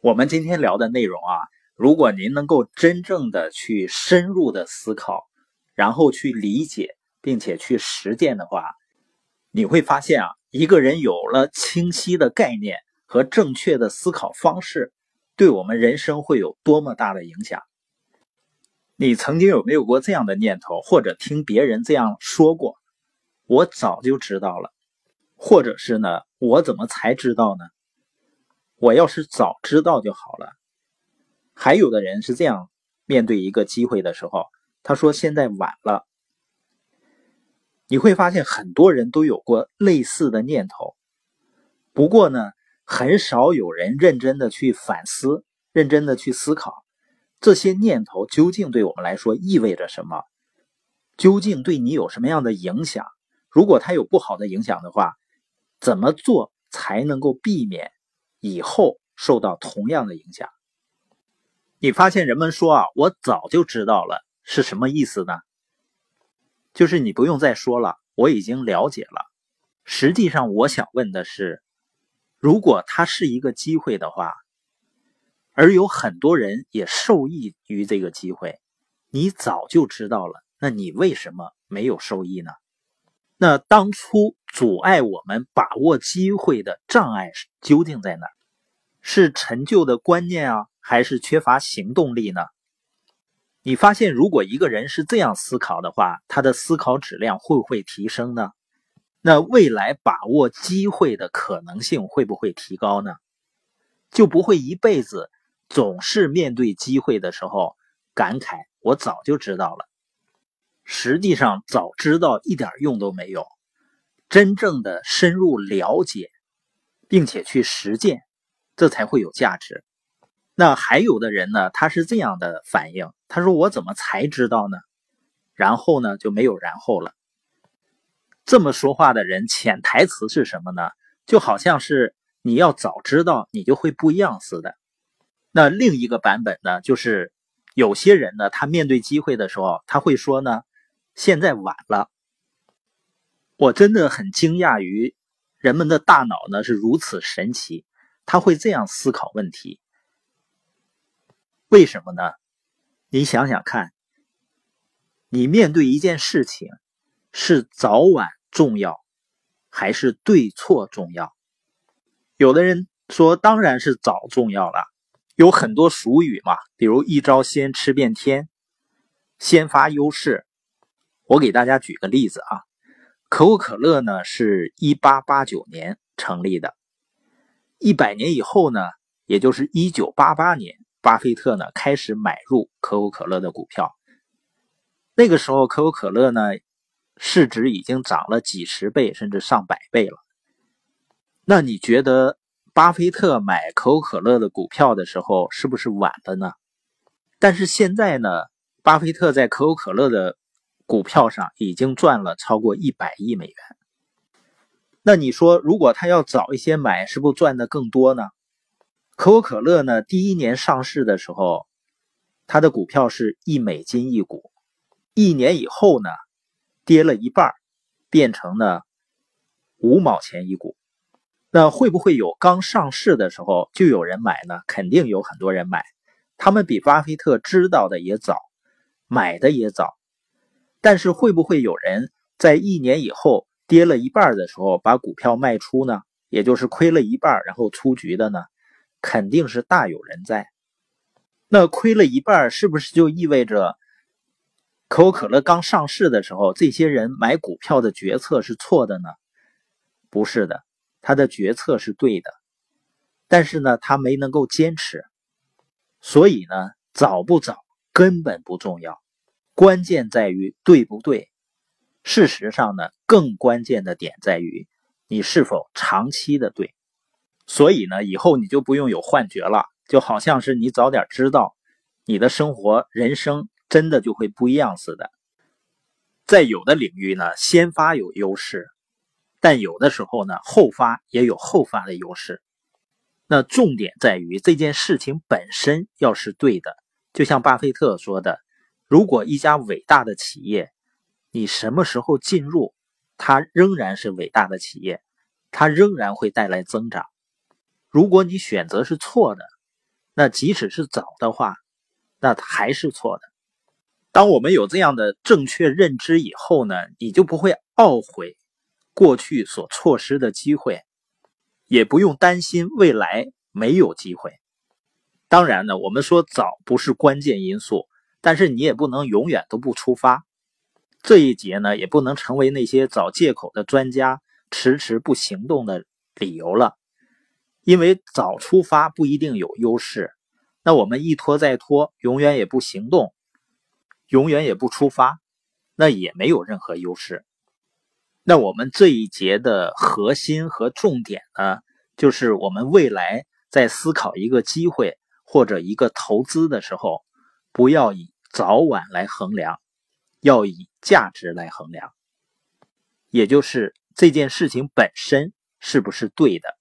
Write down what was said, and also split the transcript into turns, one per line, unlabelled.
我们今天聊的内容啊，如果您能够真正的去深入的思考，然后去理解，并且去实践的话，你会发现啊，一个人有了清晰的概念和正确的思考方式，对我们人生会有多么大的影响。你曾经有没有过这样的念头，或者听别人这样说过？我早就知道了，或者是呢？我怎么才知道呢？我要是早知道就好了。还有的人是这样面对一个机会的时候，他说：“现在晚了。”你会发现很多人都有过类似的念头，不过呢，很少有人认真的去反思、认真的去思考这些念头究竟对我们来说意味着什么，究竟对你有什么样的影响。如果它有不好的影响的话，怎么做才能够避免以后受到同样的影响？你发现人们说啊，我早就知道了，是什么意思呢？就是你不用再说了，我已经了解了。实际上，我想问的是，如果它是一个机会的话，而有很多人也受益于这个机会，你早就知道了，那你为什么没有受益呢？那当初阻碍我们把握机会的障碍究竟在哪？是陈旧的观念啊，还是缺乏行动力呢？你发现，如果一个人是这样思考的话，他的思考质量会不会提升呢？那未来把握机会的可能性会不会提高呢？就不会一辈子总是面对机会的时候感慨“我早就知道了”。实际上，早知道一点用都没有。真正的深入了解，并且去实践，这才会有价值。那还有的人呢，他是这样的反应：他说：“我怎么才知道呢？”然后呢，就没有然后了。这么说话的人，潜台词是什么呢？就好像是你要早知道，你就会不一样似的。那另一个版本呢，就是有些人呢，他面对机会的时候，他会说呢。现在晚了，我真的很惊讶于人们的大脑呢是如此神奇，他会这样思考问题。为什么呢？你想想看，你面对一件事情是早晚重要，还是对错重要？有的人说当然是早重要了，有很多俗语嘛，比如一招鲜吃遍天，先发优势。我给大家举个例子啊，可口可乐呢是一八八九年成立的，一百年以后呢，也就是一九八八年，巴菲特呢开始买入可口可乐的股票。那个时候，可口可乐呢市值已经涨了几十倍，甚至上百倍了。那你觉得巴菲特买可口可乐的股票的时候是不是晚了呢？但是现在呢，巴菲特在可口可乐的股票上已经赚了超过一百亿美元，那你说，如果他要早一些买，是不是赚的更多呢？可口可乐呢，第一年上市的时候，它的股票是一美金一股，一年以后呢，跌了一半，变成了五毛钱一股。那会不会有刚上市的时候就有人买呢？肯定有很多人买，他们比巴菲特知道的也早，买的也早。但是会不会有人在一年以后跌了一半的时候把股票卖出呢？也就是亏了一半然后出局的呢？肯定是大有人在。那亏了一半是不是就意味着可口可乐刚上市的时候这些人买股票的决策是错的呢？不是的，他的决策是对的，但是呢他没能够坚持。所以呢早不早根本不重要。关键在于对不对？事实上呢，更关键的点在于你是否长期的对。所以呢，以后你就不用有幻觉了，就好像是你早点知道，你的生活、人生真的就会不一样似的。在有的领域呢，先发有优势，但有的时候呢，后发也有后发的优势。那重点在于这件事情本身要是对的，就像巴菲特说的。如果一家伟大的企业，你什么时候进入，它仍然是伟大的企业，它仍然会带来增长。如果你选择是错的，那即使是早的话，那还是错的。当我们有这样的正确认知以后呢，你就不会懊悔过去所错失的机会，也不用担心未来没有机会。当然呢，我们说早不是关键因素，但是你也不能永远都不出发。这一节呢，也不能成为那些找借口的专家迟迟不行动的理由了。因为早出发不一定有优势，那我们一拖再拖，永远也不行动。永远也不出发，那也没有任何优势。那我们这一节的核心和重点呢，就是我们未来在思考一个机会或者一个投资的时候，不要以早晚来衡量，要以价值来衡量，也就是这件事情本身是不是对的。